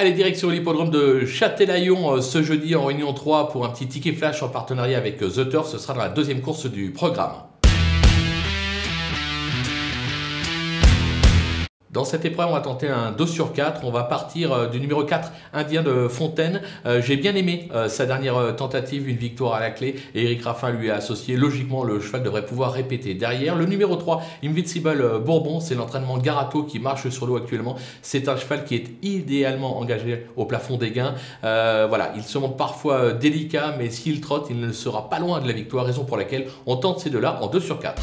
Allez, direction l'hippodrome de Châtelaillon euh, ce jeudi en réunion 3 pour un petit ticket flash en partenariat avec euh, The Turf. Ce sera dans la deuxième course du programme. Dans cette épreuve, on va tenter un 2 sur 4. On va partir euh, du numéro 4, Indien de Fontaine. Euh, j'ai bien aimé euh, sa dernière tentative, une victoire à la clé. Et Eric Raffin lui a associé. Logiquement, le cheval devrait pouvoir répéter. Derrière, le numéro 3, Invincible Bourbon. C'est l'entraînement Garato qui marche sur l'eau actuellement. C'est un cheval qui est idéalement engagé au plafond des gains. voilà, il se montre parfois délicat, mais s'il trotte, il ne sera pas loin de la victoire. Raison pour laquelle on tente ces deux-là en 2 sur 4.